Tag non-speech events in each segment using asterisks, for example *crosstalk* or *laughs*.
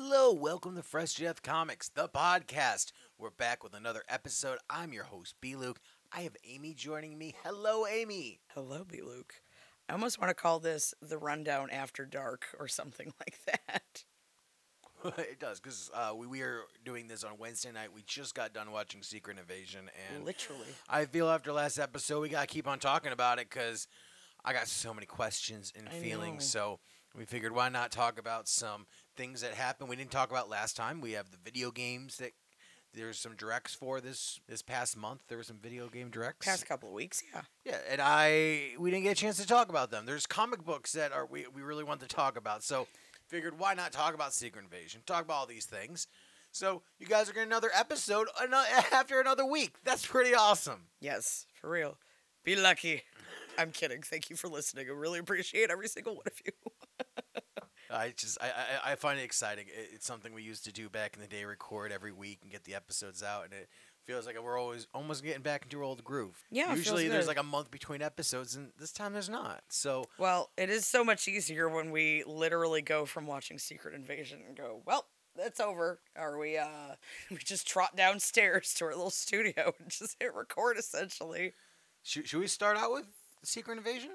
Hello, welcome to Fresh Death Comics, the podcast. We're back with another episode. I'm your host, B. Luke. I have Amy joining me. Hello, Amy. Hello, B. Luke. I almost want to call this the rundown after dark or something *laughs* like that. *laughs* it does because uh, we, we are doing this on Wednesday night. We just got done watching Secret Invasion, and Literally. I feel after last episode we gotta keep on talking about it because I got so many questions and I feelings. know. So we figured why not talk about some things that happened we didn't talk about last time. We have the video games that there's some directs for this this past month. There were some video game directs. Past couple of weeks, yeah. Yeah, and I we didn't get a chance to talk about them. There's comic books that are we, we really want to talk about. So figured why not talk about Secret Invasion? Talk about all these things. So you guys are getting another episode *laughs* after another week. That's pretty awesome. Yes, for real. Be lucky. I'm kidding. Thank you for listening. I really appreciate every single one of you. *laughs* I just I, I, I find it exciting. It, it's something we used to do back in the day, record every week and get the episodes out, and it feels like we're always almost getting back into our old groove. Yeah, usually there's like a month between episodes, and this time there's not. So Well, it is so much easier when we literally go from watching Secret Invasion and go, well, that's over. Or we uh *laughs* we just trot downstairs to our little studio *laughs* and just hit record essentially. should, should we start out with Secret Invasion?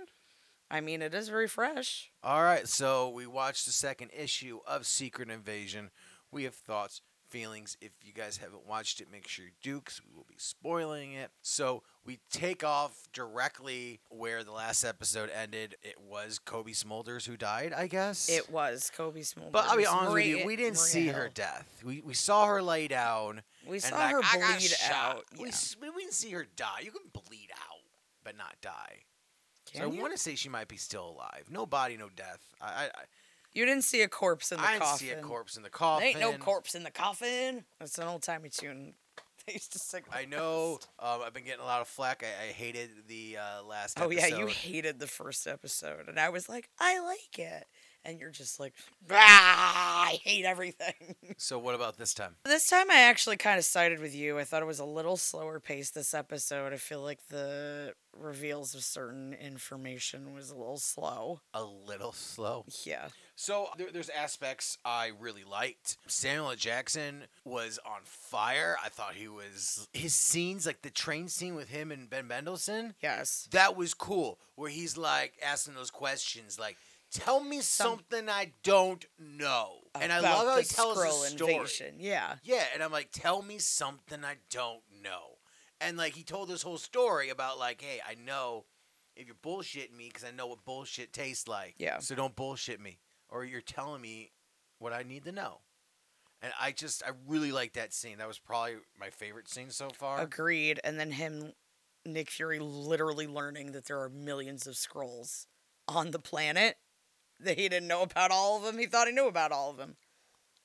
I mean, it is very fresh. All right, so we watched the second issue of Secret Invasion. We have thoughts, feelings. If you guys haven't watched it, make sure you do because we will be spoiling it. So we take off directly where the last episode ended. It was Cobie Smulders who died, I guess. It was Cobie Smulders. but I'll be honest with you, we didn't Maria see her death. We, we saw her lay down. We and saw like, her bleed out. We, Yeah. s- we didn't see her die. You can bleed out, but not die. So Can I want to say she might be still alive. No body, no death. I, I, I You didn't see a corpse in the coffin. I didn't see a corpse in the coffin. There ain't no corpse in the coffin. That's an old timey tune. *laughs* They used to sing. I know. Um, I've been getting a lot of flack. I, I hated the uh, last. Oh yeah, you hated the first episode, and I was like, I like it, and you're just like, I hate everything. *laughs* So what about this time? This time I actually kind of sided with you. I thought it was a little slower paced this episode. I feel like the reveals of certain information was a little slow. A little slow. Yeah. So there, there's aspects I really liked. Samuel L. Jackson was on fire. I thought he was his scenes, like the train scene with him and Ben Mendelsohn. Yes. That was cool. Where he's like asking those questions, like, "Tell me Some- something I don't know." And I love how he tells the Skrull story. invasion. Yeah. Yeah, and I'm like, tell me something I don't know. And like he told this whole story about like, hey, I know if you're bullshitting me because I know what bullshit tastes like. Yeah. So don't bullshit me, or you're telling me what I need to know. And I just, I really like that scene. That was probably my favorite scene so far. Agreed. And then him, Nick Fury, literally learning that there are millions of Skrulls on the planet. That he didn't know about all of them. He thought he knew about all of them.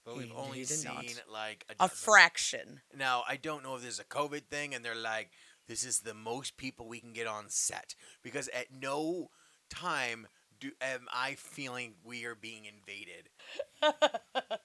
But we've he- only seen not. like a, A fraction. Now, I don't know if there's a COVID thing and they're like, this is the most people we can get on set. Because at no time do am I feeling we are being invaded. *laughs*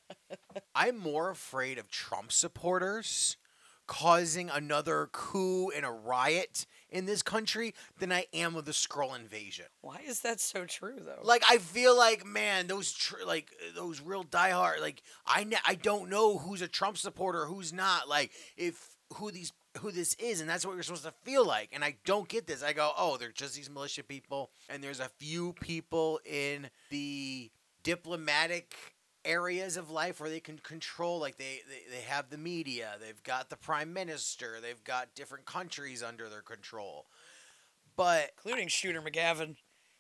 I'm more afraid of Trump supporters causing another coup and a riot in this country than I am of the Skrull invasion. Why is that so true, though? Like I feel like man, those tr- like those real diehard like I ne- I don't know who's a Trump supporter, who's not. Like if who these who this is, and that's what you're supposed to feel like. And I don't get this. I go, oh, they're just these militia people, and there's a few people in the diplomatic areas of life where they can control like they, they they have the media they've got the prime minister they've got different countries under their control but Including Shooter McGavin.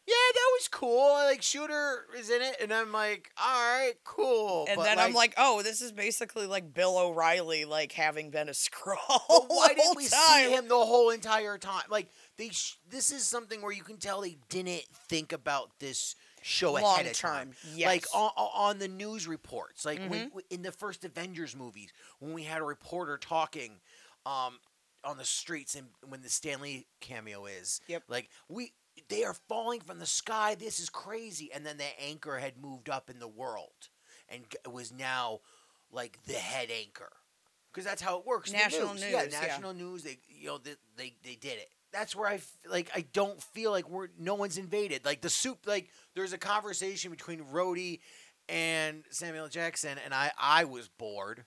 yeah, that was cool. Like Shooter is in it, and I'm like, all right, cool. And But, then I'm like, oh, this is basically like Bill O'Reilly, like having been a *laughs* but why didn't we time. see him the whole entire time? Like they, sh- this is something where you can tell they didn't think about this show long ahead of term? time. Yes. Like on, on the news reports, like when, Mhm. in the first Avengers movies, when we had a reporter talking, um, on the streets, and when the Stan Lee cameo is, Yep. like we. They are falling from the sky. This is crazy. And then the anchor had moved up in the world, and was now like the head anchor, because that's how it works. National yeah, news, yeah. national news. They, you know, they, they they did it. That's where I f- like. I don't feel like we're no one's invaded. Like the soup. Like there's a conversation between Rhodey and Samuel Jackson, and I I was bored.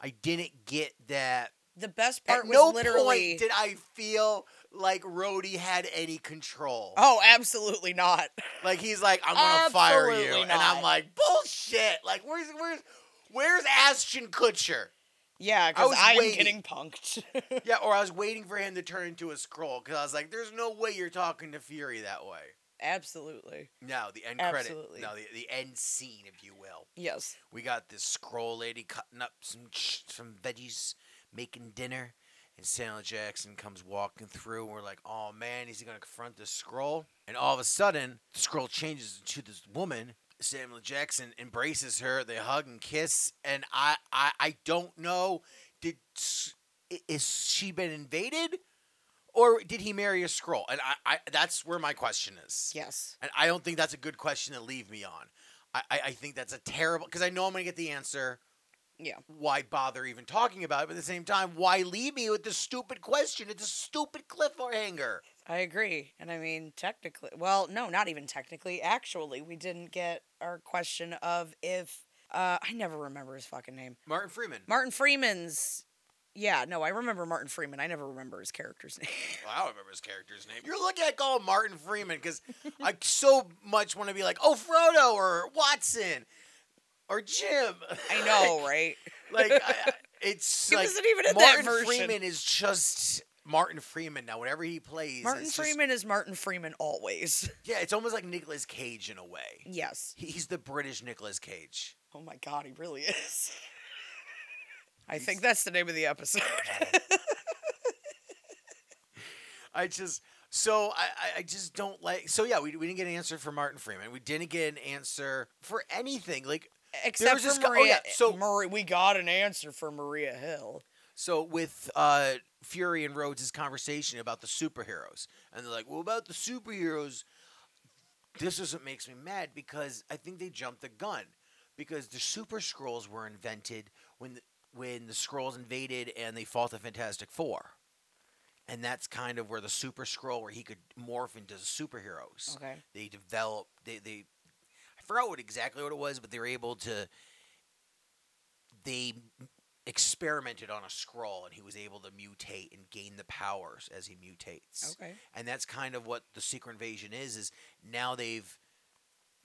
I didn't get that. The best part At was no literally. point did I feel like Rhodey had any control. oh, absolutely not. Like he's like, I'm gonna fire you, and I'm like, bullshit. Like where's where's where's Ashton Kutcher? Yeah, because I'm waiting. getting punked. *laughs* Yeah, or I was waiting for him to turn into a Skrull because I was like, there's no way you're talking to Fury that way. absolutely. No, the end Absolutely. credit. No, the, the end scene, if you will. Yes. We got this Skrull lady cutting up some some veggies, making dinner, and Samuel Jackson comes walking through. And we're like, oh man, is he gonna confront this Skrull? And all of a sudden, the Skrull changes into this woman. Samuel Jackson embraces her. They hug and kiss, and I I, I don't know. Did is she been invaded? Or did he marry a Skrull? And I, I that's where my question is. Yes. And I don't think that's a good question to leave me on. I, I, I think that's a terrible because I know I'm gonna get the answer. Yeah. Why bother even talking about it? But at the same time, why leave me with this stupid question? It's a stupid cliffhanger. I agree. And I mean, technically, well, no, not even technically. Actually, we didn't get our question of if, uh, I never remember his fucking name. Martin Freeman. Martin Freeman's, yeah, no, I remember Martin Freeman. I never remember his character's *laughs* name. Well, I don't remember his character's name. You're looking at calling Martin Freeman because I so much want to be like, oh, Frodo or Watson or Jim. I know, *laughs* right? like I, *laughs* it's He like wasn't even in that Martin version. Freeman is just Martin Freeman now. Whenever he plays, Martin just- Freeman is Martin Freeman always. *laughs* yeah, it's almost like Nicolas Cage in a way. Yes. He- He's the British Nicolas Cage. Oh my god, he really is. *laughs* I think that's the name of the episode. *laughs* I just so I, I- just don't like so yeah we, we didn't get an answer for Martin Freeman we didn't get an answer for anything like Except was for oh, Maria. yeah, so- Maria, we got an answer for Maria Hill. so with uh Fury and Rhodes' conversation about the superheroes and they're like well about the superheroes this is what makes me mad because I think they jumped the gun because the super Skrulls were invented when the, when the Skrulls invaded and they fought the Fantastic Four. And that's kind of where the super Skrull where he could morph into superheroes. Okay. They developed they they I forgot what exactly what it was, but they were able to they experimented on a Skrull and he was able to mutate and gain the powers as he mutates. Okay. and that's kind of what the secret invasion is is now they've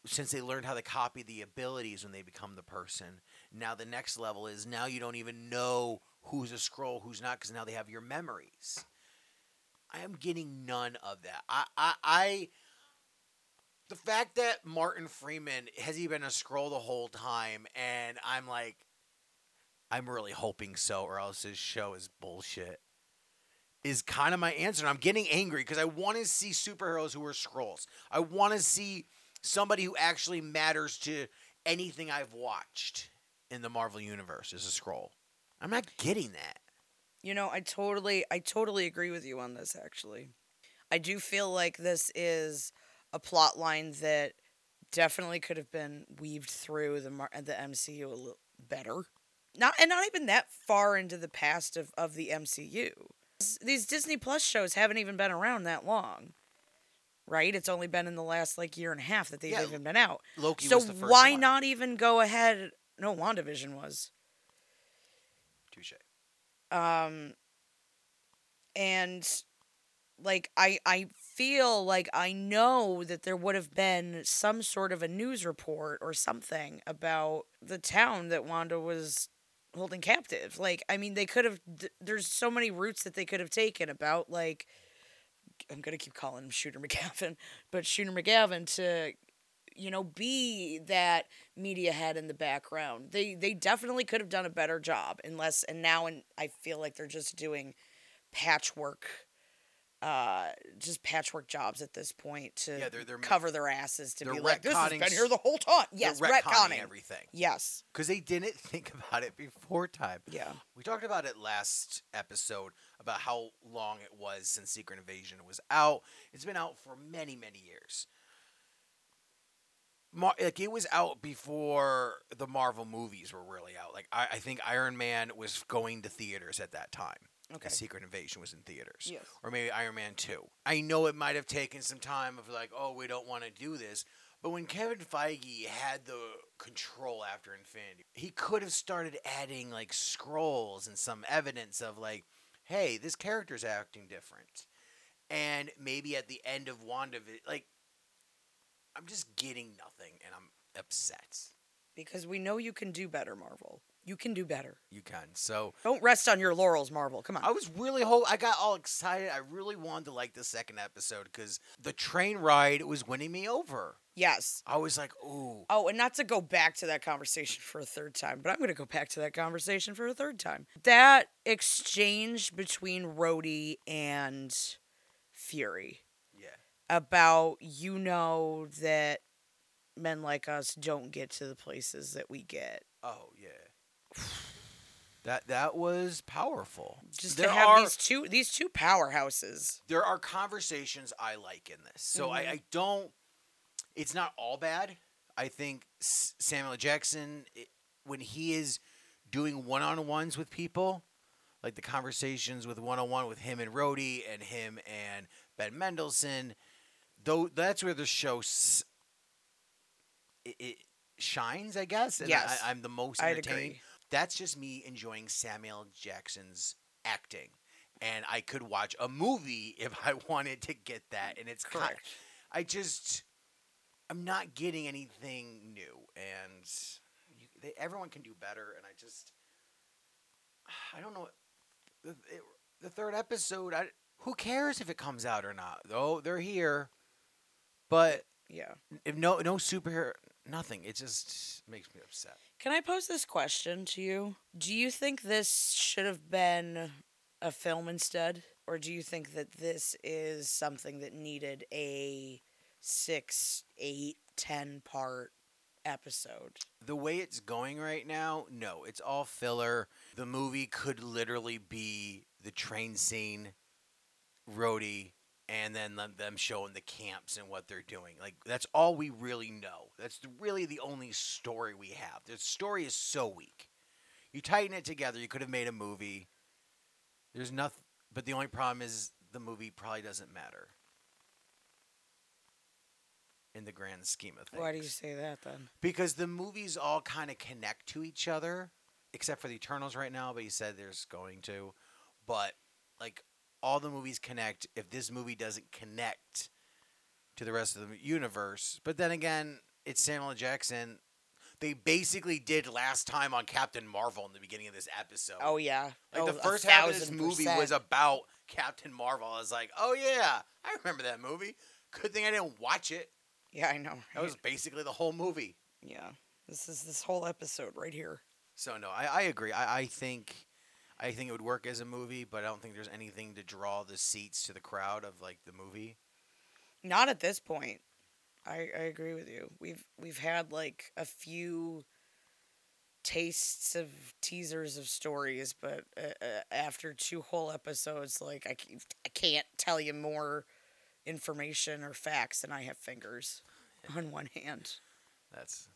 since they learned how to copy the abilities when they become the person now the next level is now you don't even know who's a Skrull who's not because now they have your memories. I am getting none of that. I i, I the fact that martin freeman has he been a Skrull the whole time? And i'm like i'm really hoping so or else this show is bullshit is kind of my answer. And I'm getting angry because I want to see superheroes who are Skrulls. I want to see somebody who actually matters to anything I've watched in the Marvel universe is a Skrull. I'm not getting that. You know, I totally I totally agree with you on this actually. I do feel like this is a plot line that definitely could have been weaved through the the MCU a little better. Not and not even that far into the past of, of the MCU. These Disney Plus shows haven't even been around that long. Right? It's only been in the last like year and a half that they've Yeah, even been out. Loki so was the first why one. not even go ahead no WandaVision was. Touche. um and like i i feel like i know that there would have been some sort of a news report or something about the town that wanda was holding captive like i mean they could have there's so many routes that they could have taken about like i'm gonna keep calling him shooter *laughs* mcgavin but shooter mcgavin to you know be that media head in the background. They they definitely could have done a better job unless and now and i feel like they're just doing patchwork uh just patchwork jobs at this point to Yeah, they're- they're- cover their asses to be like this has been here the whole time yes They're retconning retconning everything yes because they didn't *laughs* think about it before time. yeah We talked about it last episode about how long it was since Secret Invasion was out. It's been out for many, many years. Mar- like it was out before the Marvel movies were really out. Like I, I think Iron Man was going to theaters at that time. Okay Secret Invasion was in theaters. yes Or maybe Iron Man 2. I know it might have taken some time of like, oh, we don't want to do this, But when Kevin Feige had the control after Infinity, he could have started adding like Skrulls and some evidence of like, hey, this character's acting different. And maybe at the end of WandaVision, like, I'm just getting nothing and I'm upset. Because we know you can do better, Marvel. You can do better. You can. So Don't rest on your laurels, Marvel. Come on. I was really hope I got all excited. I really wanted to like the second episode because the train ride was winning me over. yes. I was like, ooh, Oh, and not to go back to that conversation for a third time, but I'm going to go back to that conversation for a third time. That exchange between Rhodey and Fury yeah, about you know that men like us don't get to the places that we get. oh yeah. *sighs* That that was powerful. Just there to have are these two these two powerhouses. there are conversations I like in this, so I, Mhm. I don't. It's not all bad. I think Samuel Jackson, it, when he is doing one on ones with people, like the conversations with one on one with him and Rhodey and him and Ben Mendelsohn, though that's where the show s- it, it shines, I guess. And Yes. I, I'm the most entertained. That's just me enjoying Samuel Jackson's acting. And I could watch a movie *laughs* if I wanted to get that. And it's kind Correct. I just, I'm not getting anything new. And you, they, everyone can do better. And I just, *sighs* I don't know. The, it, the third episode, I, who cares if it comes out or not? Though they're here. But Yeah. if no no superhero, nothing. It just makes me upset. Can I pose this question to you? Do you think this should have been a film instead? Or do you think that this is something that needed a six, eight, ten part episode? the way it's going right now, no, it's all filler. The movie could literally be the train scene, Rhodey, and then them, them showing the camps and what they're doing. Like that's all we really know. That's the- really the only story we have. The story is so weak. You tighten it together, you could have made a movie. There's nothing, but the only problem is the movie probably doesn't matter in the grand scheme of things Why do you say that then? because the movies all kind of connect to each other, except for the Eternals right now. But you said there's going to, but like all the movies connect. If this movie doesn't connect to the rest of the universe, but then again, it's Samuel Jackson. They basically did last time on Captain Marvel in the beginning of this episode. Oh yeah. Like oh, the first half of this movie percent. was about Captain Marvel. I was like, oh yeah, I remember that movie. Good thing I didn't watch it. Yeah, I know. That was basically the whole movie. Yeah. This is this whole episode right here. So no, I, I agree. I, I think I think it would work as a movie, but I don't think there's anything to draw the seats to the crowd of like the movie. Not at this point. I, I agree with you. We've we've had like a few tastes of teasers of stories, but uh, uh, after two whole episodes, like I can't, I can't tell you more information or facts than I have fingers on one hand. That's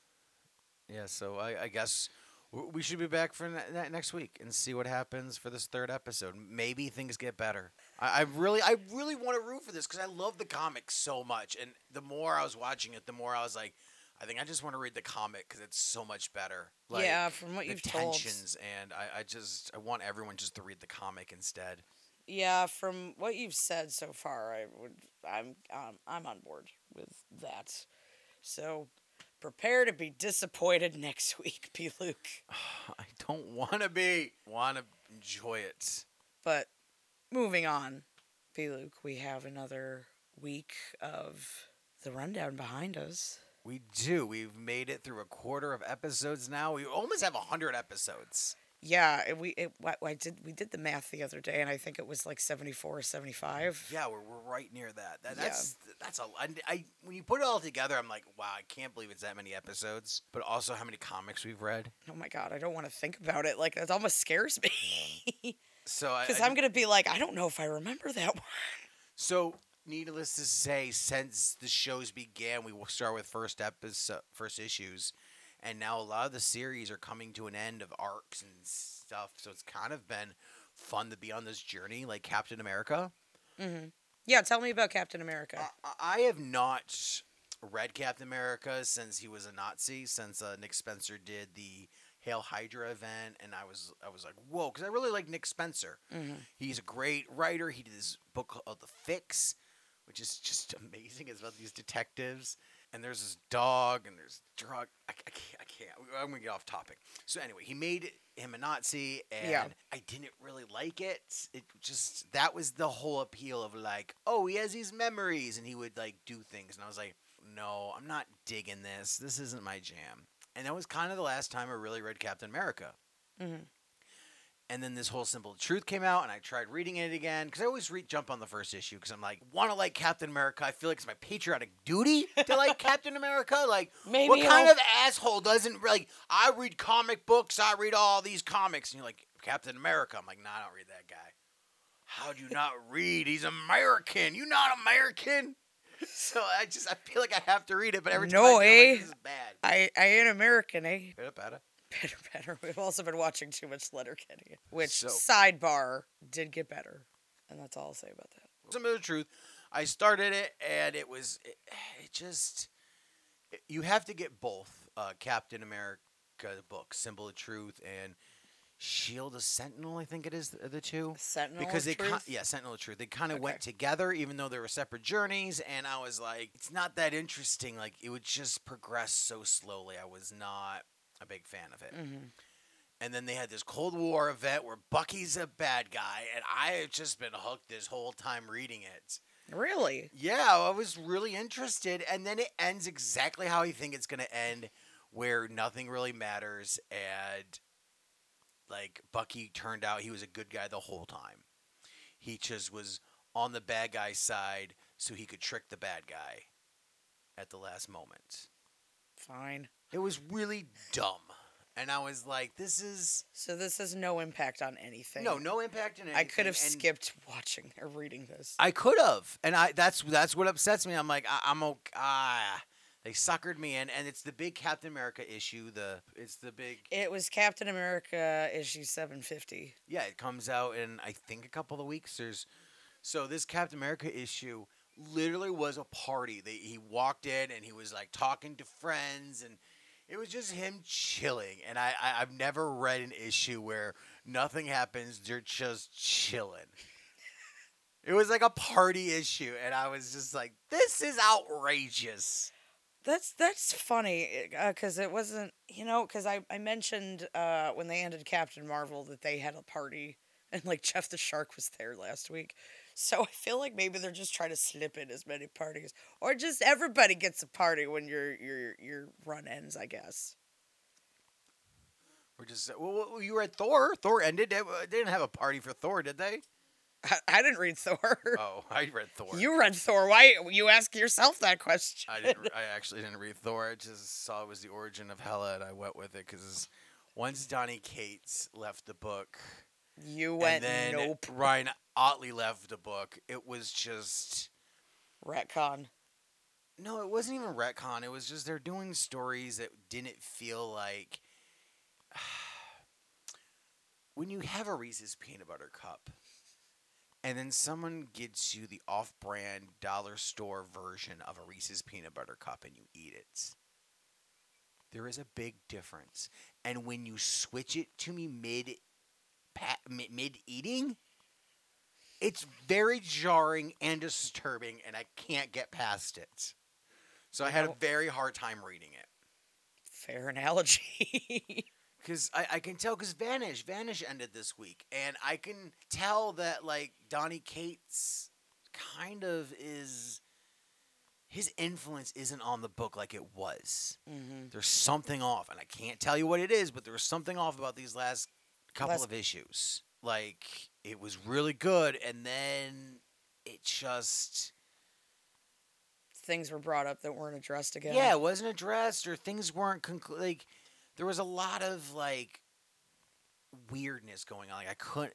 yeah. So I, I guess we should be back for ne- ne- next week and see what happens for this third episode. Maybe things get better. I, I really, I really want to root for this because I love the comic so much. And the more I was watching it, the more I was like, I think I just want to read the comic because it's so much better. Like, yeah, from what the you've told. tensions, and I, I just, I want everyone just to read the comic instead. Yeah, from what you've said so far, I would I'm um, I'm on board with that. So prepare to be disappointed next *laughs* week, P. Luke. *sighs* I don't want to be. Want to enjoy it. But moving on, P. Luke, we have another week of the rundown behind us. We do. We've made it through a quarter of episodes now. We almost have hundred episodes. Yeah, it, we it, I did we did the math the other day, and I think it was like 74 or 75. Yeah, we're, we're right near that. that Yeah. that's that's a. I, I when you put it all together, I'm like, wow, I can't believe it's that many episodes. But also, how many comics we've read. Oh my god, I don't want to think about it. Like that almost scares me. *laughs* So I, Because I'm gonna be like, I don't know if I remember that *laughs* one. So, needless to say, since the shows began, we will start with first episode, first issues, and now a lot of the series are coming to an end of arcs and stuff. So it's kind of been fun to be on this journey, like Captain America. hmm Yeah, tell me about Captain America. I, I have not read Captain America since he was a Nazi, since uh, Nick Spencer did the Hail Hydra event, and I was I was like, whoa, because I really like Nick Spencer. Mm-hmm. He's a great writer. He did this book called The Fix, which is just *laughs* amazing. It's about these detectives, and there's this dog, and there's drug. I, I can't. I can't. I'm gonna get off topic. So anyway, he made him a Nazi, and Yeah. I didn't really like it. It just that was the whole appeal of like, oh, he has these memories, and he would like do things, and I was like, no, I'm not digging this. This isn't my jam. And that was kind of the last time I really read Captain America. Mhm. And then this whole Simple Truth came out, and I tried reading it again because I always re- jump on the first issue because I'm like, want to like Captain America. I feel like it's my patriotic duty to like *laughs* Captain America. Like, Maybe what kind I'll- of asshole doesn't like? I read comic books. I read all these comics, and you're like Captain America. I'm like, nah, I don't read that guy. How do you not read? He's American. You not American? *laughs* So I just I feel like I have to read it, but every time No, I do, I'm eh? like, this is bad. I I ain't American, eh? Better, *laughs* better. We've also been watching too much Letterkenny, which So- sidebar did get better, and that's all I'll say about that. Some of the truth. I started it, and it was it, it just you have to get both uh, Captain America book, Symbol of Truth, and Shield of Sentinel. I think it is the, the two. Sentinel because of they Truth? yeah Sentinel of Truth they kind of Okay. went together even though they were separate journeys and I was like it's not that interesting like it would just progress so slowly I was not a big fan of it Mhm. and then they had this Cold War event where Bucky's a bad guy and I have just been hooked this whole time reading it Really? yeah I was really interested and then it ends exactly how I think it's gonna end where nothing really matters and like Bucky turned out he was a good guy the whole time. He just was on the bad guy's side so he could trick the bad guy at the last moment. Fine. It was really dumb. And I was like, this is So this has no impact on anything. no no impact in anything. I could have and skipped watching or reading this. I could have, and I that's that's what upsets me. I'm like, I, I'm okay. Ah, they suckered me in, and it's the big Captain America issue. The it's the big It was Captain America issue 750. Yeah, it comes out in I think a couple of weeks. There's so this Captain America issue literally was a party. They, he walked in and he was like talking to friends and it was just him chilling. And I, I I've never read an issue where nothing happens. They're just chilling. It was like a party issue, and I was just like, "This is outrageous." That's that's funny because it wasn't you know because I I mentioned uh, when they ended Captain Marvel that they had a party and like Jeff the Shark was there last week, so I feel like maybe they're just trying to slip in as many parties or just everybody gets a party when your your your run ends. I guess. We're just well, you read Thor. Thor ended. They uh, they didn't have a party for Thor, did they? I, I didn't read Thor. Oh, *laughs* I read *laughs* Thor. You read Thor. Why you ask yourself that question? I didn't. I actually didn't read Thor. I just saw it was the origin of Hela, and I went with it because once Donny Cates left the book, You went and then nope. Ryan Ottley left the book, it was just Retcon. no. It wasn't even retcon. It was just they're doing stories that didn't feel like *sighs* when you have a Reese's peanut butter cup. And then someone gets you the off-brand dollar store version of a Reese's peanut butter cup, and you eat it. There is a big difference. And when you switch it to me mid pa- mid eating, it's very jarring and disturbing, and I can't get past it. So I had a very hard time reading it Fair analogy. *laughs* because I, I can tell because Vanish Vanish ended this week, and I can tell that like Donny Cates kind of is his influence isn't on the book like it was. mm-hmm. There's something off, and I can't tell you what it is, but there was something off about these last couple Last- of issues. Like it was really good, and then it just Things were brought up that weren't addressed again. yeah, it wasn't addressed, or things weren't conclu- like there was a lot of like weirdness going on. Like I couldn't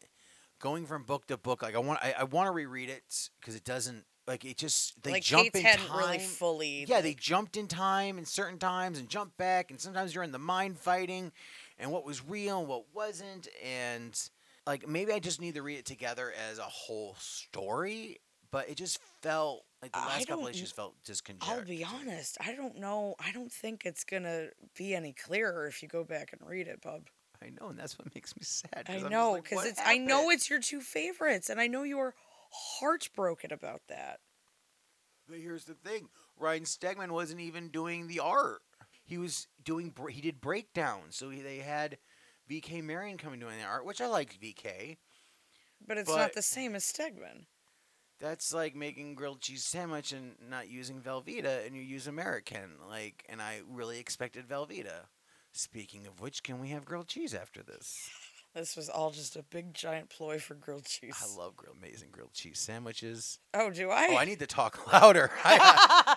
going from book to book. Like I want I, I want to reread it because it doesn't like it just they like jump Kate's in hadn't time. really fully. Yeah, they jumped in time in certain times and jumped back, and sometimes you're in the mind fighting, and what was real and what wasn't, and like maybe I just need to read it together as a whole story, but it just felt Like the last couple issues felt I'll be honest. I don't know. I don't think it's gonna be any clearer if you go back and read it, bub. I know, and that's what *laughs* makes me sad. I I'm know because what it's. I know it's your two favorites, and I know you are heartbroken about that. But here's the thing: Ryan Stegman wasn't even doing the art. He was doing. He did breakdowns. So he, they had VK Marion coming doing the art, which I liked VK. But it's But- not the same as Stegman. That's like making grilled cheese sandwich and not using Velveeta, and you use American. Like, and I really expected Velveeta. Speaking of which, can we have grilled cheese after this? *laughs* This was all just a big giant ploy for grilled cheese. I love grilled, amazing grilled cheese sandwiches. oh, do I? Oh, I need to talk *laughs* louder. I,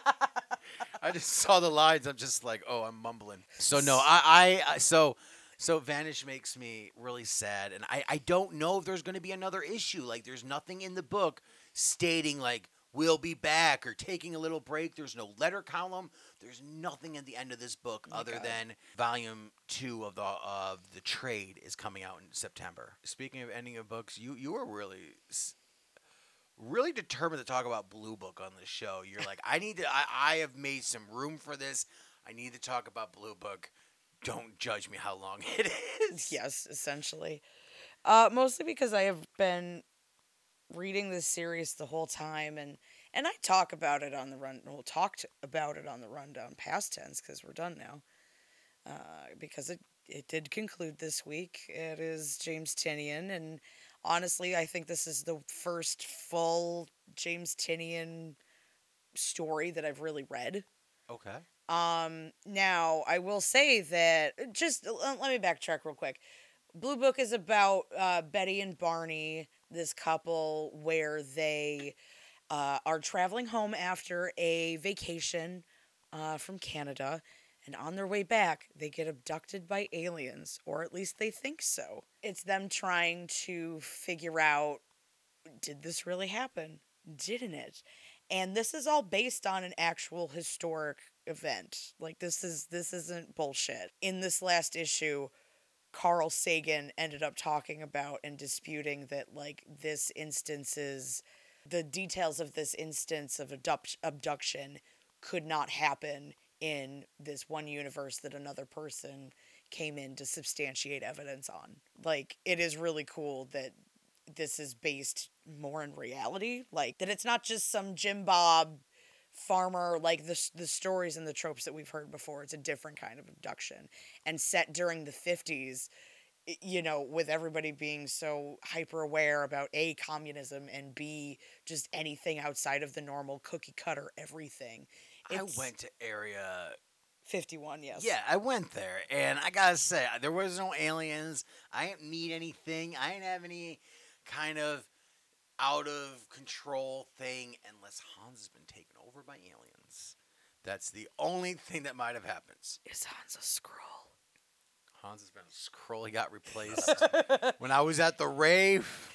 I just *laughs* saw the lines. I'm just like, oh, I'm mumbling. So no, I, I, so, so Vanish makes me really sad, and I, I don't know if there's going to be another issue. Like, there's nothing in the book stating like we'll be back or taking a little break. There's no letter column. There's nothing at the end of this book Oh other God. than volume two of the of the trade is coming out in September. Speaking of ending of books, you you were really really determined to talk about Blue Book on the show. You're like, I need to. I, I have made some room for this. I need to talk about Blue Book. Don't judge me how long *laughs* it is. yes, essentially. Uh, mostly because I have been reading this series the whole time, and and I talk about it on the run. Well, talked about it on the rundown past tense because we're done now. Uh, because it it did conclude this week. It is James Tynion, and honestly, I think this is the first full James Tynion story that I've really read. Okay. Um, now I will say that just uh, let me backtrack real quick. Blue Book is about uh, Betty and Barney, this couple where they uh, are traveling home after a vacation uh, from Canada. And on their way back, they get abducted by aliens, or at least they think so. It's them trying to figure out did this really happen? Didn't it? And this is all based on an actual historic event. Like this is this isn't bullshit. In this last issue, Carl Sagan ended up talking about and disputing that like this instance is the details of this instance of abduction could not happen in this one universe that another person came in to substantiate evidence on. Like it is really cool that this is based more in reality, like that it's not just some Jim Bob farmer like the the stories and the tropes that we've heard before. It's a different kind of abduction and set during the 50s you know, with everybody being so hyper aware about A, communism, and B, just anything outside of the normal cookie cutter everything. I went to area 51, yes. Yeah, I went there, and I gotta say, there was no aliens. I didn't meet anything. I didn't have any kind of out of control thing, unless Hans has been taken over by aliens. That's the only thing that might have happened. Is Hans a Skrull? Hans has been a Skrull. He got replaced *laughs* when I was at the rave.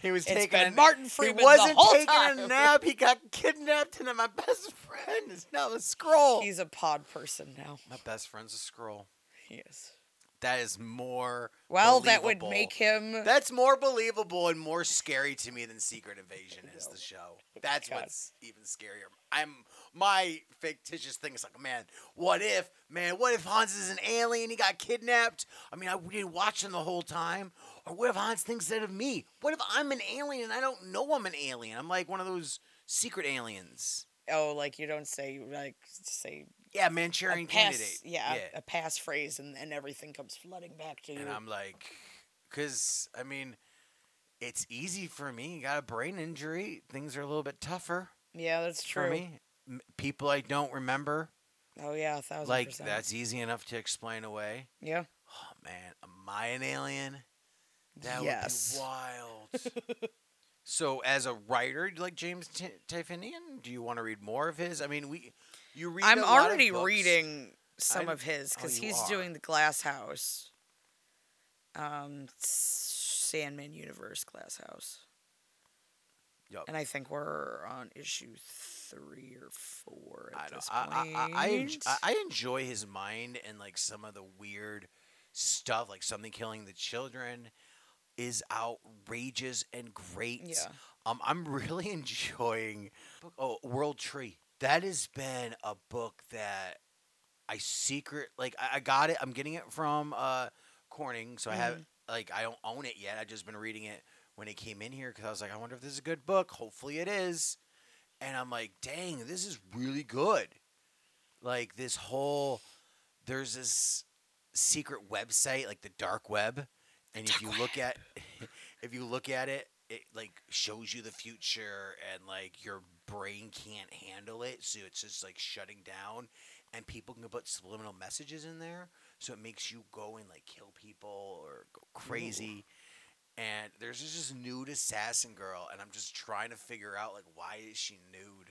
He was It's taking been a, Martin Freeman the wasn't taking a nap. He got kidnapped, and my best friend is now a Skrull. He's a pod person now. my best friend's a Skrull. He is. That is more. Well, that would make him. That's more believable and more scary to me than Secret Invasion is the show. *laughs* Oh That's God. what's even scarier. I'm my fictitious thing is like, man, what if, man, what if Hans is an alien? He got kidnapped. I mean, I we didn't watch him the whole time. Or what if Hans thinks that of me? What if I'm an alien and I don't know I'm an alien? I'm like one of those secret aliens. oh, like you don't say like say Yeah, a Manchurian pass. candidate. Yeah, yeah. a pass phrase, and, and everything comes flooding back to you. And I'm like, because, I mean, it's easy for me. You got a brain injury. Things are a little bit tougher yeah, that's true. for me. People I don't remember, Oh yeah, a thousand like, percent. that's easy enough to explain away. yeah. Oh, man. Am I an alien? That Yes. would be wild. *laughs* so, as a writer, do you like James T-? Do you want to read more of his? I mean, we, you read. I'm a lot of already reading some I- of his oh, because you he's are. doing the Glass House, um, Sandman Universe Glass House, Yup. and I think we're on issue three or four at I don't. this point. I, I, I I enjoy his mind and like some of the weird stuff, like something killing the children, is outrageous and great. Yeah. Um, I'm really *laughs* enjoying. Oh, World Tree. That has been a book that I secret like I, I got it. I'm getting it from uh Corning, so I have like I don't own it yet. I've just been reading it when it came in here because I was like, I wonder if this is a good book. Hopefully it is. And I'm like, dang, this is really good. Like this whole there's this secret website, like the dark web, and if you look at *laughs* if you look at it, it like shows you the future and like your brain can't handle it, so it's just like shutting down and people can put subliminal messages in there so it makes you go and like kill people or go crazy. And there's just this nude assassin girl, and I'm just trying to figure out like why is she nude?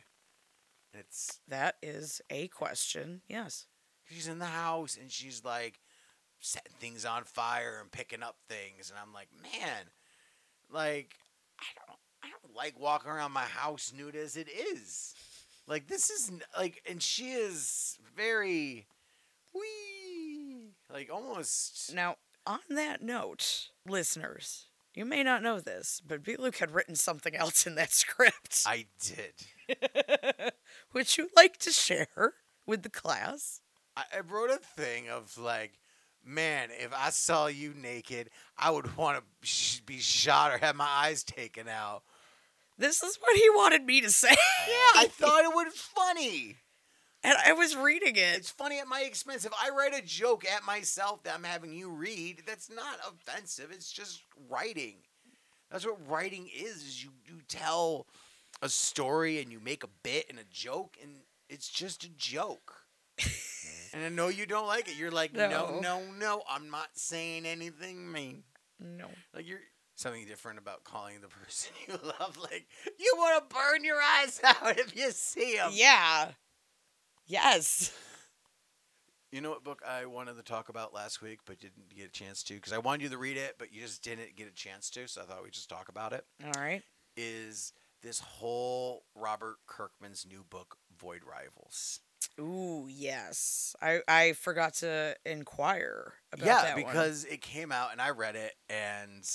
And it's That is a question. Yes. she's in the house and she's like setting things on fire and picking up things, and I'm like, man, like I don't, I don't like walking around my house nude as it is. Like this is like, and she is very, wee, like almost. Now, on that note, listeners, you may not know this, but B. Luke had written something else in that *laughs* script. I did. *laughs* Would you like to share with the class? I, I wrote a thing of like, man, if I saw you naked, I would want to sh- be shot or have my eyes taken out. This is what he wanted me to say. Yeah, I *laughs* thought it was funny. and I was reading it. It's funny at my expense. If I write a joke at myself that I'm having you read, that's not offensive. It's just writing. That's what writing is. Is you you tell a story and you make a bit and a joke and it's just a joke. *laughs* and I know you don't like it. You're like, no, No. no, no. I'm not saying anything mean. No. Like you're something different about calling the *laughs* person you love. Like you want to burn your eyes *laughs* out if you see him. Yeah. Yes. You know what book I wanted to talk about last week, but didn't get a chance to because I wanted you to read it, but you just didn't get a chance to. So I thought we'd just talk about it. All right. Is this whole Robert Kirkman's new book, Void Rivals? Ooh, yes. I I forgot to inquire about yeah, that one. because it came out and I read it and.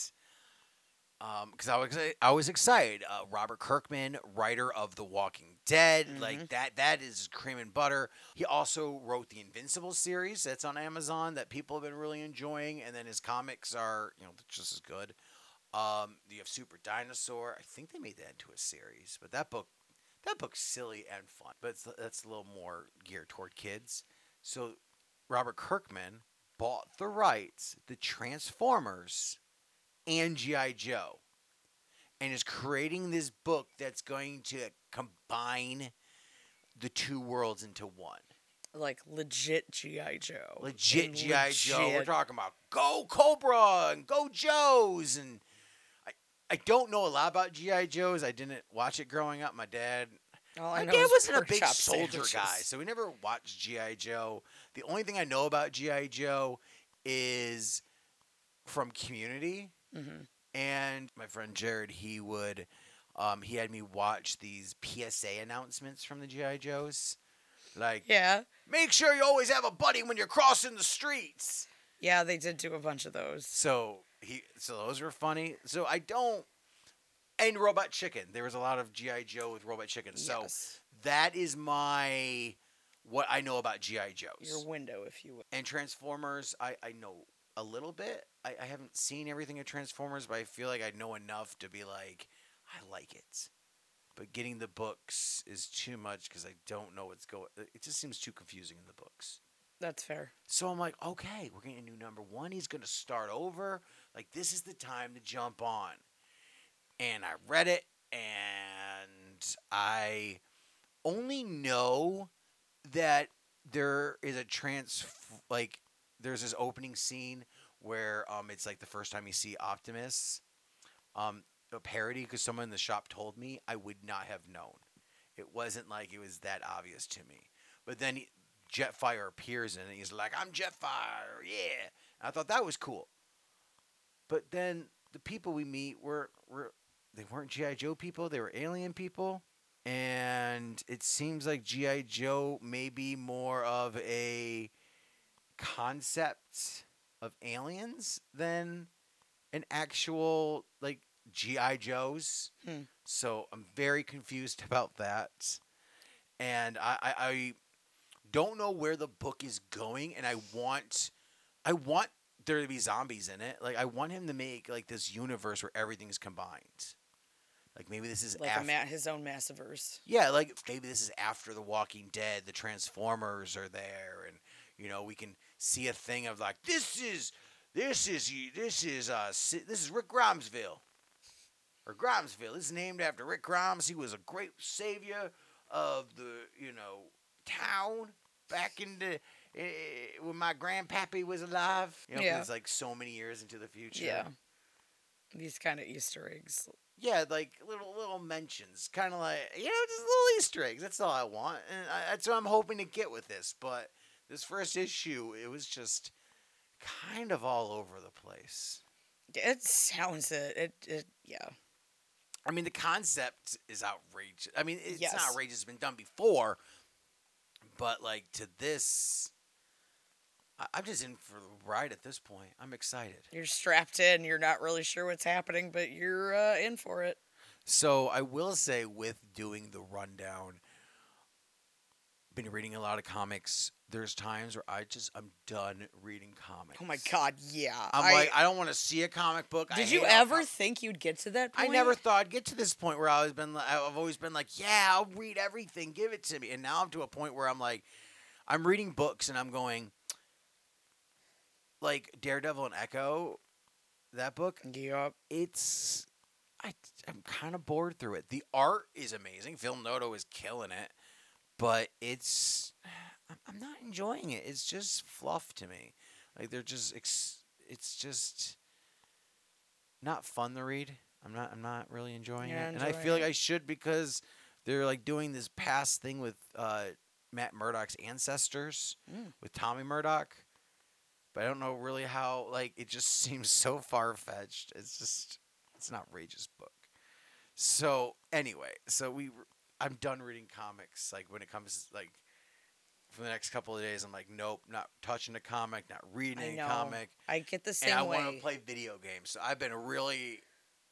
Because I was I was excited. Uh, Robert Kirkman, writer of The Walking Dead, like that. That is cream and butter. He also wrote the Invincible series that's on Amazon that people have been really enjoying, and then his comics are you know just as good. Um, you have Super Dinosaur. I think they made that into a series, but that book, that book's silly and fun, but it's, that's a little more geared toward kids. So Robert Kirkman bought the rights, the Transformers, and GI Joe, and is creating this book that's going to combine the two worlds into one. like legit GI Joe. Legit GI Joe. We're talking about Go Cobra and Go Joes, and I don't know a lot about GI Joes. I didn't watch it growing up. My dad My know dad wasn't a big soldier sandwiches. guy, so we never watched GI Joe. The only thing I know about GI Joe is from Community, Mhm. and my friend Jared. He would, um, he had me watch these PSA announcements from the GI Joes, like Yeah. make sure you always have a buddy when you're crossing the streets. Yeah, they did do a bunch of those. So he, so those were funny. So I don't. And Robot Chicken. There was a lot of GI Joe with Robot Chicken. So Yes. that is my what I know about GI Joes. Your window, if you will. and Transformers, I I know a little bit. I, I haven't seen everything of Transformers, but I feel like I know enough to be like, I like it. But getting the books is too much because I don't know what's going. It just seems too confusing in the books. That's fair. So I'm like, okay, we're getting a new number one. He's gonna start over. Like this is the time to jump on. And I read it, and I only know that there is a trans like there's this opening scene where um it's like the first time you see Optimus, um a parody because someone in the shop told me I would not have known. It wasn't like it was that obvious to me. But then he, Jetfire appears. And he's like, "I'm Jetfire, yeah." And I thought that was cool. But then the people we meet were were they weren't GI Joe people. They were alien people, and it seems like GI Joe may be more of a concept of aliens than an actual like GI Joes. Hmm. So I'm very confused *laughs* about that, and I, I I don't know where the book is going, and I want I want there to be zombies in it. Like I want him to make like this universe where everything's combined. Like maybe this is Like ma- his own massiverse. yeah, like maybe this is after The Walking Dead. The Transformers are there, and you know we can see a thing of like this is this is this is uh this is Rick Grimesville or Grimesville. This is named after Rick Grimes. He was a great savior of the you know town back in the eh, when my grandpappy was alive. You know, Yeah. it's like so many years into the future. Yeah. These kind of Easter eggs. Yeah, like little little mentions, kind of like you know, just little Easter eggs. That's all I want, and I, that's what I'm hoping to get with this. But this first issue, it was just kind of all over the place. It sounds it. It, it yeah. I mean, the concept is outrageous. I mean, it's Yes. not outrageous; it's been done before, but like to this, I'm just in for the ride at this point. I'm excited. You're strapped in. You're not really sure what's happening, but you're uh, in for it. So I will say, with doing the rundown, been reading a lot of comics. There's times where I just I'm done reading comics. Oh my god, yeah. I'm I- like I don't want to see a comic book. Did you ever com- think you'd get to that point? I never thought I'd get to this point where I was been. I've always been like, yeah, I'll read everything. Give it to me. And now I'm to a point where I'm like, I'm reading books and I'm going, like Daredevil and Echo, that book Yup. it's I I'm kind of bored through it. The art is amazing. Phil Noto is killing it, but it's I'm- not enjoying it. It's just fluff to me. Like they're just ex, it's just not fun to read. I'm not I'm not really enjoying You're it, not and I enjoying feel like. I should because they're like doing this past thing with uh, Matt Murdock's ancestors Mm. with Tommy Murdock. But I don't know really how like it just *laughs* seems so far fetched. It's just it's an outrageous book. So anyway, so we I'm done reading comics. Like when it comes like for the next couple of days, I'm like, nope, not touching a comic, not reading I any know. comic, I get the same and I way. want to play video games. So I've been really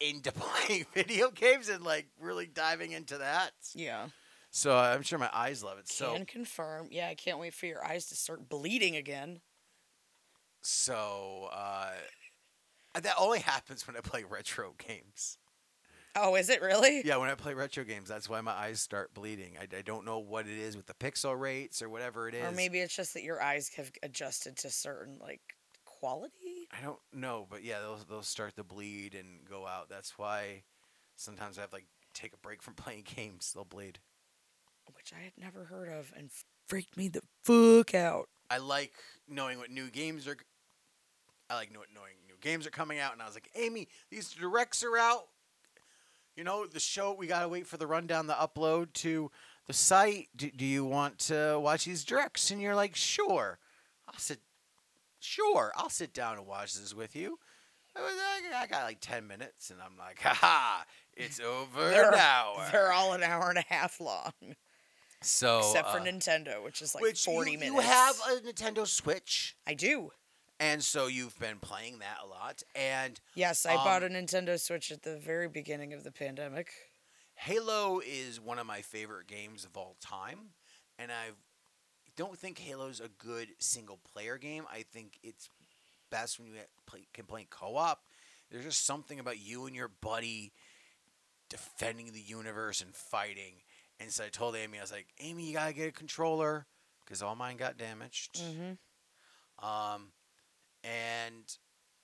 into *laughs* playing *laughs* video games and like really diving into that. yeah. So I'm sure my eyes love it. So Can confirm. Yeah, I can't wait for your eyes to start bleeding again. So uh, that only *laughs* happens when I play retro games. Oh, is it really? Yeah, when I play retro games, that's why my eyes start bleeding. I, I don't know what it is with the pixel rates or whatever it is. Or maybe it's just that your eyes have adjusted to certain like quality. I don't know, but yeah, they'll they'll start to bleed and go out. That's why sometimes I have like take a break from *laughs* playing games. They'll bleed. which I had never heard of and freaked me the fuck out. I like knowing what new games are. I like knowing new games are coming out, and I was like, Amy, these directs are out. You know, the show we gotta wait for the rundown, the upload to the site. Do, do you want to watch these directs? And you're like, sure. I'll sit. Sure, I'll sit down and watch this with you. I, was like, I got like ten minutes, and I'm like, haha, it's *laughs* over They're, now. they're all an hour and a half long, so except for uh, Nintendo, which is like which forty you, minutes. you have a Nintendo Switch. I do. And so you've been playing that a lot. And Yes, I bought a Um, Nintendo Switch at the very beginning of the pandemic. Halo is one of my favorite games of all time. And I don't think Halo's a good single player game. I think it's best when you play, can play co op. There's just something about you and your buddy defending the universe and fighting. And so I told Amy, I was like, Amy, you got to get a controller because all mine got damaged. Mm-hmm. Um, and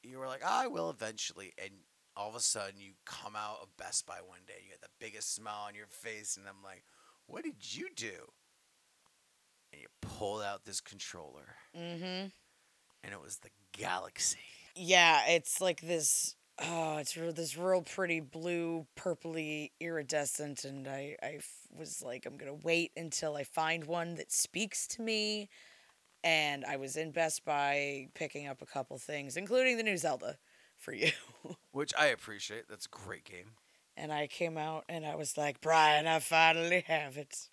you were like, I will eventually. And all of a sudden, you come out of Best Buy one day. You got the biggest smile on your face. And I'm like, what did you do? And you pulled out this controller. Mm-hmm. And it was the Galaxy. Yeah, it's like this. Oh, it's real, this real pretty blue, purpley, iridescent, and I, I was like, I'm gonna wait until I find one that speaks to me. And I was in Best Buy picking up a couple things, including the new Zelda for you. *laughs* Which I appreciate. That's a great game. and I came out and I was like, Brian, I finally have it.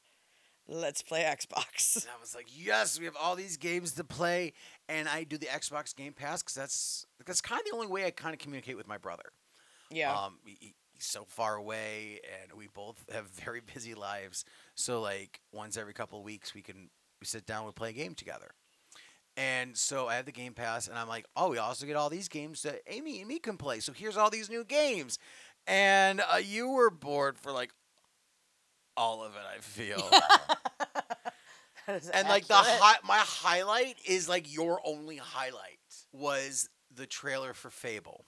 Let's play Xbox. And I was like, yes, we have all these games to play. And I do the Xbox Game Pass because that's, that's kind of the only way I kind of communicate with my brother. Yeah. Um, he- he- he's so far away, and we both have *laughs* very busy lives. So like once every couple of weeks, we can we sit down, we play a game together. And so I have the Game Pass, and I'm like, oh, we also get all these games that Amy and me can play. So here's all these new games, and uh, you were bored for like all of it. I feel. *laughs* *laughs* And like the accurate. hi- my highlight is like your only highlight was the trailer for Fable.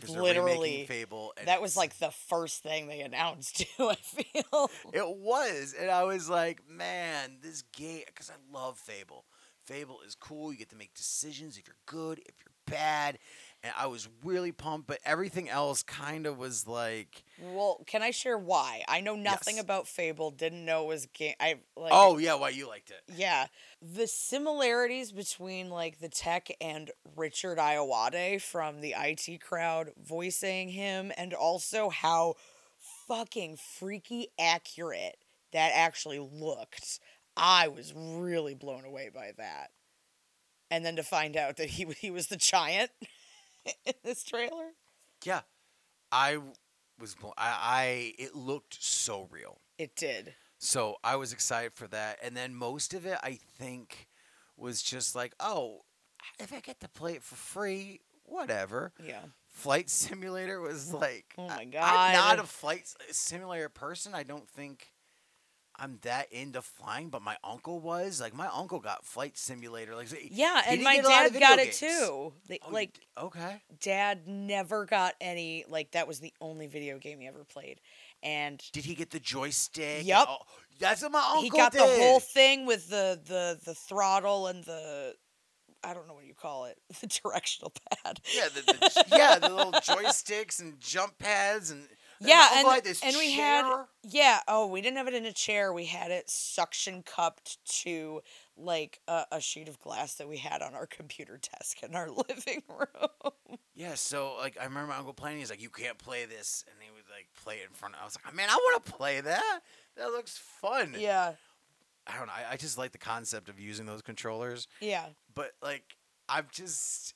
'Cause they're remaking literally Fable. and that was it's- like the first thing they announced *laughs* too. I feel. it was, and I was like, man, this game because I love Fable. Fable is cool. You get to make decisions if you're good, if you're bad, and I was really pumped. But everything else kind of was like, Well, can I share why? I know nothing Yes. about Fable. Didn't know it was game. I like. oh yeah, why you liked it? Yeah, the similarities between like the tech and Richard Ayoade from the IT crowd voicing him, and also how fucking freaky accurate that actually looked. I was really blown away by that. And then to find out that he he was the giant *laughs* *laughs* in this trailer. Yeah, I was. I, I it looked so real. It did. So I was excited for that. And then most of it, I think, was just like, oh, if I get to play it for free, whatever. Yeah. Flight *laughs* Simulator was like, Oh my god, I'm not a flight simulator person. I don't think I'm that into flying, but my uncle was. Like, my uncle got Flight Simulator. Like, Yeah, and my get a lot of dad got video it too. They, Oh, like okay. dad never got any like that was the only video game he ever played and Did he get the joystick? all- that's what my uncle he got did. the whole thing with the the the throttle and the i don't know what you call it *laughs* the directional pad Yeah, the, the, *laughs* yeah, the little joysticks and jump pads and yeah and, and we had yeah oh we didn't have it in a chair we had it suction cupped to like a, a sheet of glass that we had on our computer desk in our *laughs* living room Yeah, so like I remember my uncle playing. He's like, "You can't play this," and he would like play it in front. of I was like, "Man, I want to play that. That looks fun." yeah I don't know. I, I just like the concept of using those controllers, yeah but like I'm just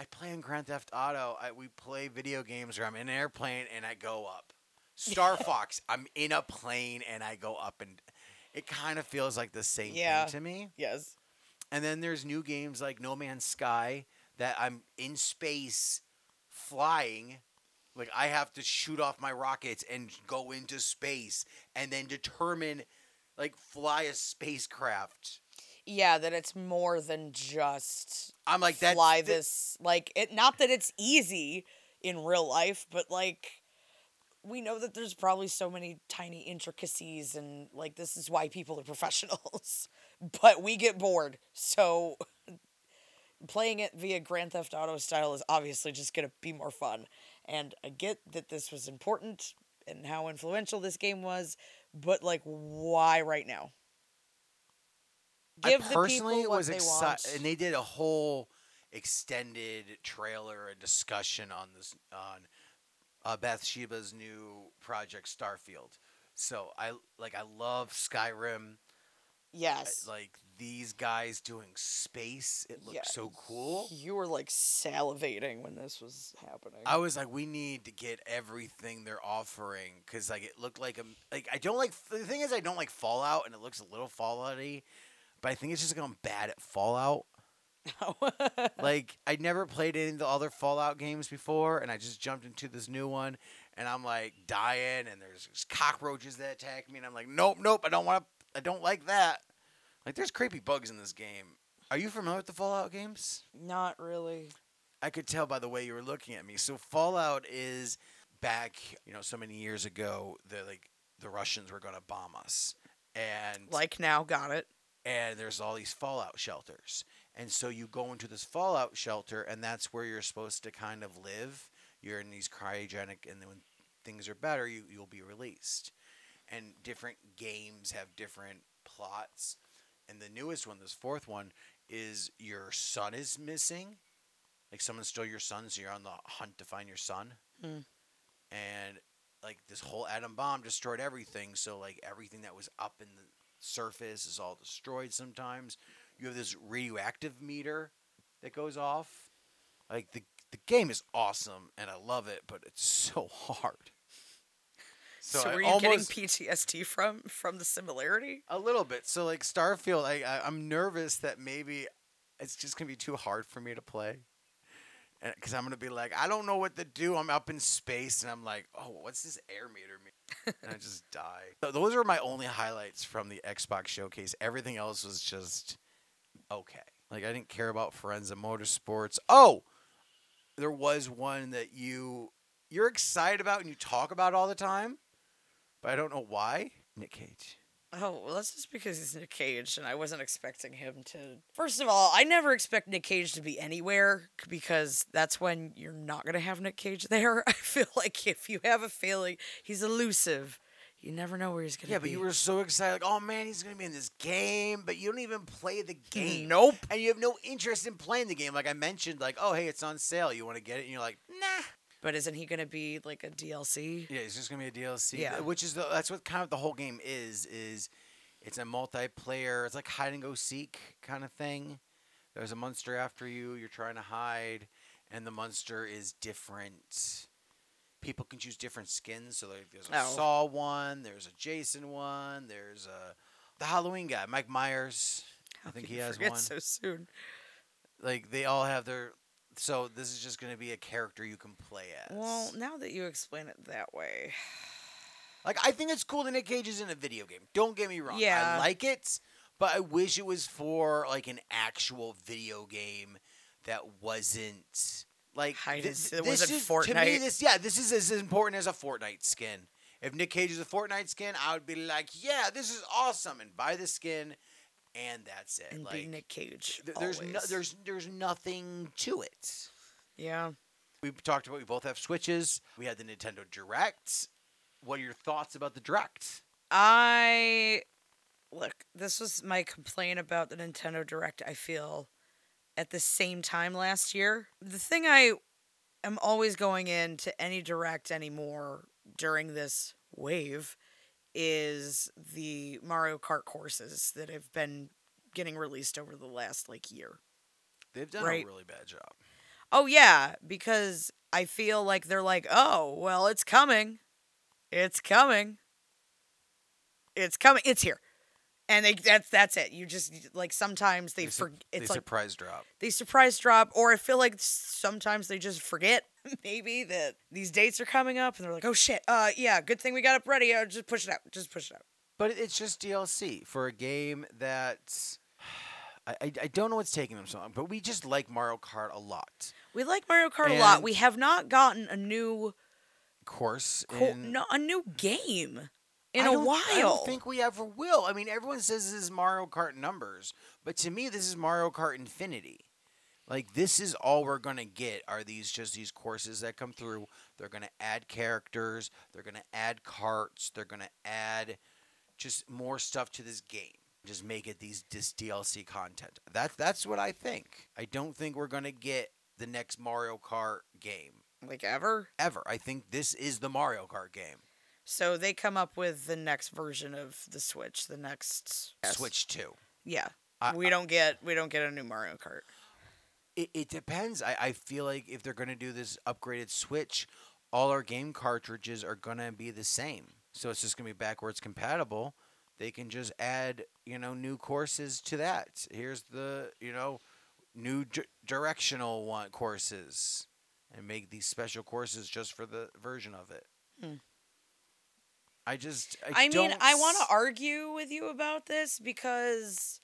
I play in Grand Theft Auto. I, we play video games where I'm in an airplane and I go up. Star *laughs* Fox, I'm in a plane and I go up, and it kind of feels like the same Yeah. thing to me. yes And then there's new games like No Man's Sky that I'm in space flying. Like I have to shoot off my rockets and go into space and then determine like fly a spacecraft. Yeah that it's more than just I'm like that fly this like it not that it's easy in real life but like we know that there's probably so many tiny intricacies and like this is why people are *laughs* professionals but we get bored so *laughs* playing it via grand theft auto style is obviously just going to be more fun and i get that this was important and how influential this game was but like why right now give I the personally people what was excited, and they did a whole extended trailer and discussion on this on uh, Bethesda's new project Starfield. So I like I love Skyrim. I- yes like these guys doing space. It looks Yeah, so cool. You were like salivating when this was happening. I was like, we need to get everything they're offering because like it looked like a like I don't like the thing is I don't like Fallout and it looks a little Fallouty, but I think it's just like I'm bad at Fallout. *laughs* like I never played any of the other Fallout games before, and I just jumped into this new one, and I'm like dying, and there's cockroaches that attack me, and I'm like, nope, nope, I don't want to, I don't like that. Like there's creepy bugs in this game. Are you familiar with the Fallout games? Not really. I could tell by the way you were looking at me. So Fallout is back, you know, so many years ago. The like the Russians were going to bomb us, and Like now, got it. And there's all these fallout shelters. And so you go into this fallout shelter and that's where you're supposed to kind of live. You're in these cryogenic and then when things are better you, you'll be released. And different games have different plots. And the newest one this fourth one is your son is missing. Like someone stole your son so you're on the hunt to find your son. Hmm. and like this whole atom bomb destroyed everything. So like everything that was up in the surface is all destroyed sometimes you have this radioactive meter that goes off like the the game is awesome and I love it, but it's *laughs* so hard. So, I were you almost- getting PTSD from from the similarity? A little bit. So like Starfield, I, I I'm nervous that maybe it's just gonna be too hard for me to play, because I'm gonna be like, I don't know what to do. I'm up in space, and I'm like, oh, what's this air meter mean? And I just die. *laughs* Th- Those are my only highlights from the Xbox showcase. Everything else was just okay. Like I didn't care about Forza Motorsports. Oh, there was one that you you're excited about and you talk about all the time, but I don't know why. Nick Cage. Oh, well, that's just because he's Nick Cage, and I wasn't expecting him to. First of all, I never expect Nick Cage to be anywhere because that's when you're not gonna have Nick Cage there. *laughs* I feel like if you have a feeling he's elusive, you never know where he's gonna Yeah, be. Yeah, but you were so excited, like, oh man, he's gonna be in this game, but you don't even play the game. Nope. And you have no interest in playing the game. Like I mentioned, like, oh hey, it's on sale. You want to get it? And you're like, nah. But isn't he gonna be like a DLC? Yeah, it's just gonna be a DLC. Yeah. Which is the that's what kind of the whole game is. Is it's a multiplayer. It's like hide and go seek kind of thing. There's a monster after you. You're trying to hide, and the monster is different. People can choose different skins. So like, there's a Oh. Saw one. There's a Jason one. There's a the Halloween guy, Mike Myers. I think he has one. so soon. Like they all have their. So this is just gonna be a character you can play as. Well, now that you explain it that way, Like I think it's cool that Nick Cage is in a video game. Don't get me wrong. Yeah. I like it, but I wish it was for like an actual video game that wasn't like Hide thi- and it this wasn't is, To me, Fortnite. this yeah, this is as important as a Fortnite skin. If Nick Cage is a Fortnite skin, I would be like, yeah, this is awesome, and buy the skin, and that's it. and like be Nick Cage. th- there's no, there's there's nothing to it. yeah. We talked about we both have Switches. We had the Nintendo Direct. What are your thoughts about the Direct? I look, this was my complaint about the Nintendo Direct, I feel, at the same time last year. The thing I am always going into any direct anymore during this wave is the Mario Kart courses that have been getting released over the last like year. They've done Right. a really bad job. Oh yeah, because I feel like they're like, "Oh, well, it's coming. It's coming. It's coming. It's here." And they that's that's it. You just like sometimes they, sur- for it's they like surprise drop. they surprise drop or I feel like sometimes they just forget *laughs* maybe that these dates are coming up and they're like, "Oh shit. Uh yeah, good thing we got it ready. Uh, just push it out. Just push it out." But it's just DLC for a game that I, I, I don't know what's taking them so long, but we just like Mario Kart a lot. We like Mario Kart a lot. We have not gotten a new Course, co- in, no, a new game in a while. I don't think we ever will. I mean, everyone says this is Mario Kart numbers, but to me, this is Mario Kart Infinity. Like this is all we're gonna get are these just these courses that come through. They're gonna add characters. They're gonna add carts. They're gonna add just more stuff to this game. Just make it these this DLC content. That's that's what I think. I don't think we're gonna get the next Mario Kart game like ever. ever. I think this is the Mario Kart game. So they come up with the next version of the Switch, the next Switch two. Yeah. I- we don't get we don't get a new Mario Kart. It, it depends. I, I feel like if they're going to do this upgraded Switch, all our game cartridges are going to be the same. So it's just going to be backwards compatible. They can just add, you know, new courses to that. Here's the, you know, new d- directional one courses and make these special courses just for the version of it. Hmm. I just I, I, mean, I want to argue with you about this because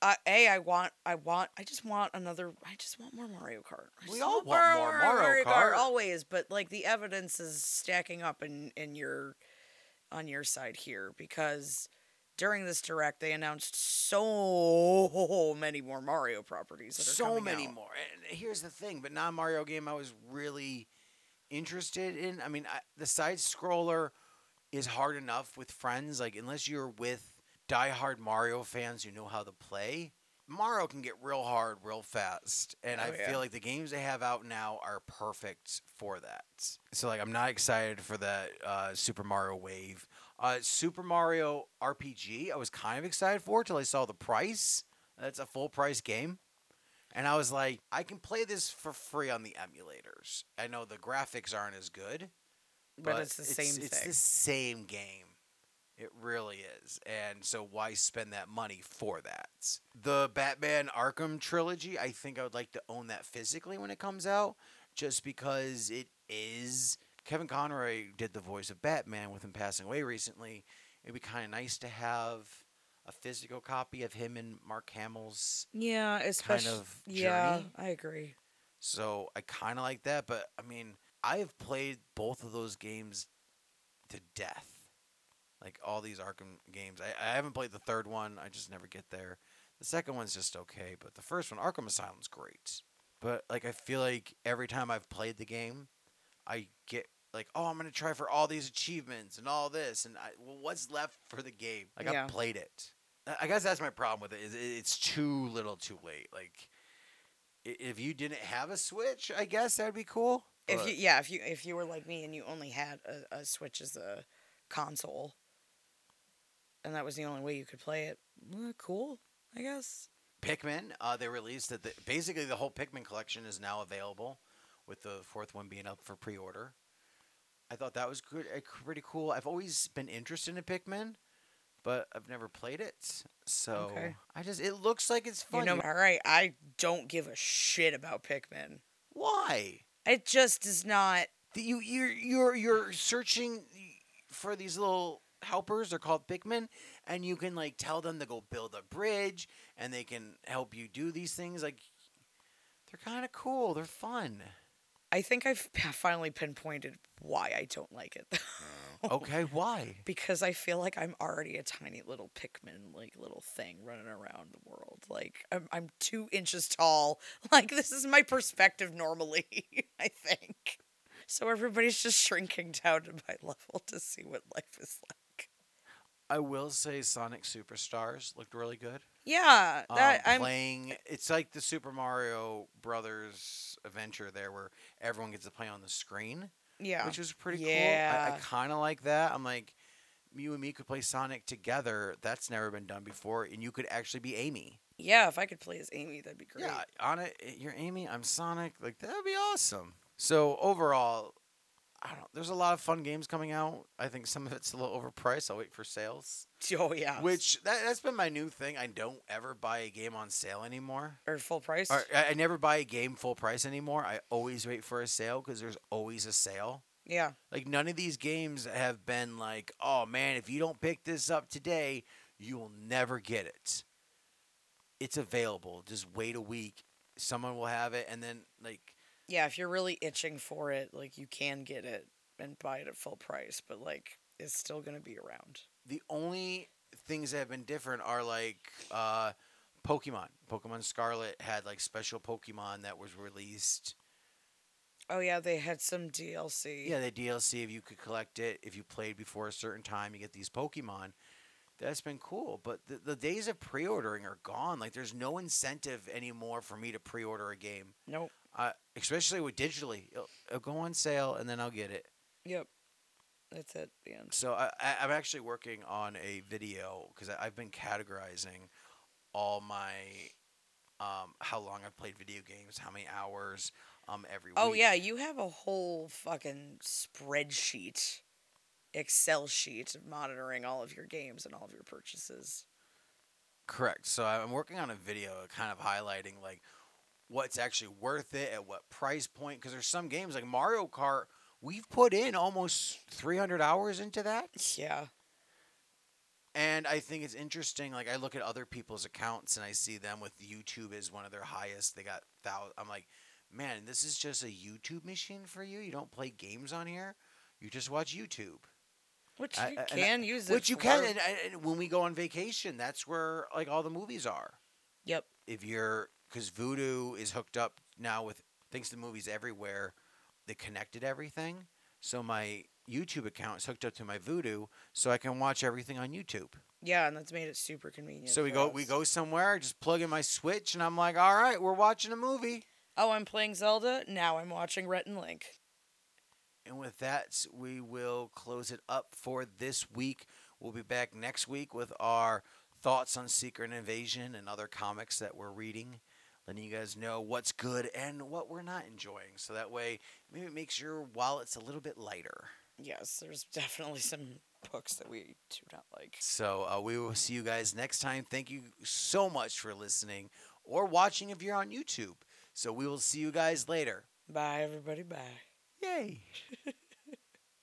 uh, a I want I want I just want another I just want more Mario Kart. I We all want more Mario Kart. always, but like the evidence is stacking up in in your on your side here because during this direct they announced so many more Mario properties that are so many out. more. And here's the thing, but non Mario game I was really interested in. I mean, I, the side scroller is hard enough with friends. Like unless you're with diehard Mario fans who know how to play, Mario can get real hard real fast. And I Oh, yeah. feel like the games they have out now are perfect for that. So like I'm not excited for that uh, Super Mario Wave. Uh, Super Mario RPG, I was kind of excited for till I saw the price. That's a full price game. And I was like, I can play this for free on the emulators. I know the graphics aren't as good, But, it's the same thing. it's thing. the same game. It really is. And so why spend that money for that? The Batman Arkham trilogy, I think I would like to own that physically when it comes out just because it is Kevin Conroy did the voice of Batman with him passing away recently. It'd be kind of nice to have a physical copy of him and Mark Hamill's yeah, especially. of yeah, journey. I agree. so I kind of like that, but I mean, I have played both of those games to death. Like all these Arkham games. I, I haven't played the third one. I just never get there. The second one's just okay, but the first one, Arkham Asylum's great. But like I feel like every time I've played the game, I get like, oh, I'm gonna try for all these achievements and all this, and I, well, what's left for the game? Like Yeah. I've played it. I- guess that's my problem with it. Is it- it's too little, too late. Like if you didn't have a Switch, I guess that'd be cool. If but- you yeah, if you if you were like me and you only had a, a Switch as a console, and that was the only way you could play it, well, cool, I guess. Pikmin, uh, they released that the, basically the whole Pikmin collection is now available, with the fourth one being up for pre-order. I thought that was good, uh, pretty cool. I've always been interested in Pikmin, but I've never played it. So Okay. I just it looks like it's fun. You know, all right, I don't give a shit about Pikmin. why? It just is not. You you're you're you're searching for these little helpers. They're called Pikmin, and you can like tell them to go build a bridge, and they can help you do these things. Like they're kind of cool. They're fun. I think I've finally pinpointed why I don't like it. Oh, okay, why? *laughs* because I feel like I'm already a tiny little Pikmin, like little thing running around the world. Like I'm, I'm two inches tall. *laughs* Like this is my perspective normally. *laughs* I think. So everybody's just shrinking down to my level to see what life is like. I will say Sonic Superstars looked really good. Yeah, that um, I'm. playing. It's like the Super Mario Brothers adventure there, where everyone gets to play on the screen, Yeah, which was pretty cool. I, I kind of like that. I'm like, you and me could play Sonic together. That's never been done before, and you could actually be Amy. yeah. If I could play as Amy, that'd be great. Yeah, on it, you're Amy. I'm Sonic. Like that'd be awesome. So overall, I don't. There's a lot of fun games coming out. I think some of it's a little overpriced. I'll wait for sales. *laughs* Oh yeah. Which that, that's been my new thing. I don't ever buy a game on sale anymore. or full price. Or I, I never buy a game full price anymore. I always wait for a sale because there's always a sale. Yeah. Like none of these games have been like, oh man, if you don't pick this up today, you will never get it. It's available. Just wait a week. Someone will have it, and then like Yeah, if you're really itching for it, like you can get it and buy it at full price, but like it's still gonna be around. the only things that have been different are like uh, Pokemon. Pokemon Scarlet had like special Pokemon that was released. Oh yeah, they had some DLC. Yeah, the DLC if you could collect it if you played before a certain time, you get these Pokemon. That's been cool, but the, the days of pre-ordering are gone. Like, there's no incentive anymore for me to pre-order a game, Nope. Uh, especially with digitally. It'll, it'll go on sale and then I'll get it. Yep. That's it. The end. So I, I, I'm actually working on a video because I've been categorizing all my um, how long I've played video games, how many hours um, every Oh week. Oh yeah, you have a whole fucking spreadsheet, Excel sheet monitoring all of your games and all of your purchases. Correct. So I'm working on a video kind of highlighting like what's actually worth it at what price point because there's some games like Mario Kart we've put in almost 300 hours into that Yeah. and I think it's interesting like I look at other people's accounts and I see them with YouTube as one of their highest they got thou I'm like man this is just a YouTube machine for you you don't play games on here you just watch YouTube Which you I- and I- can use it. which you for. can and, and- and when we go on vacation that's where like all the movies are Yep. if you're because Vudu is hooked up now with thanks to movies everywhere, they connected everything. So my YouTube account is hooked up to my Vudu, so I can watch everything on YouTube. Yeah, and that's made it super convenient. so we go we go somewhere, I just plug in my Switch, and I'm like, all right, we're watching a movie. Oh, I'm playing Zelda. Now I'm watching Rhett and Link. And with that, we will close it up for this week. We'll be back next week with our thoughts on Secret Invasion and other comics that we're reading. Letting you guys know what's good and what we're not enjoying. So that way, maybe it makes your wallets a little bit lighter. Yes, there's definitely some books that we do not like. So uh, we will see you guys next time. Thank you so much for listening or watching if you're on YouTube. So we will see you guys later. Bye, everybody. Bye. Yay. *laughs*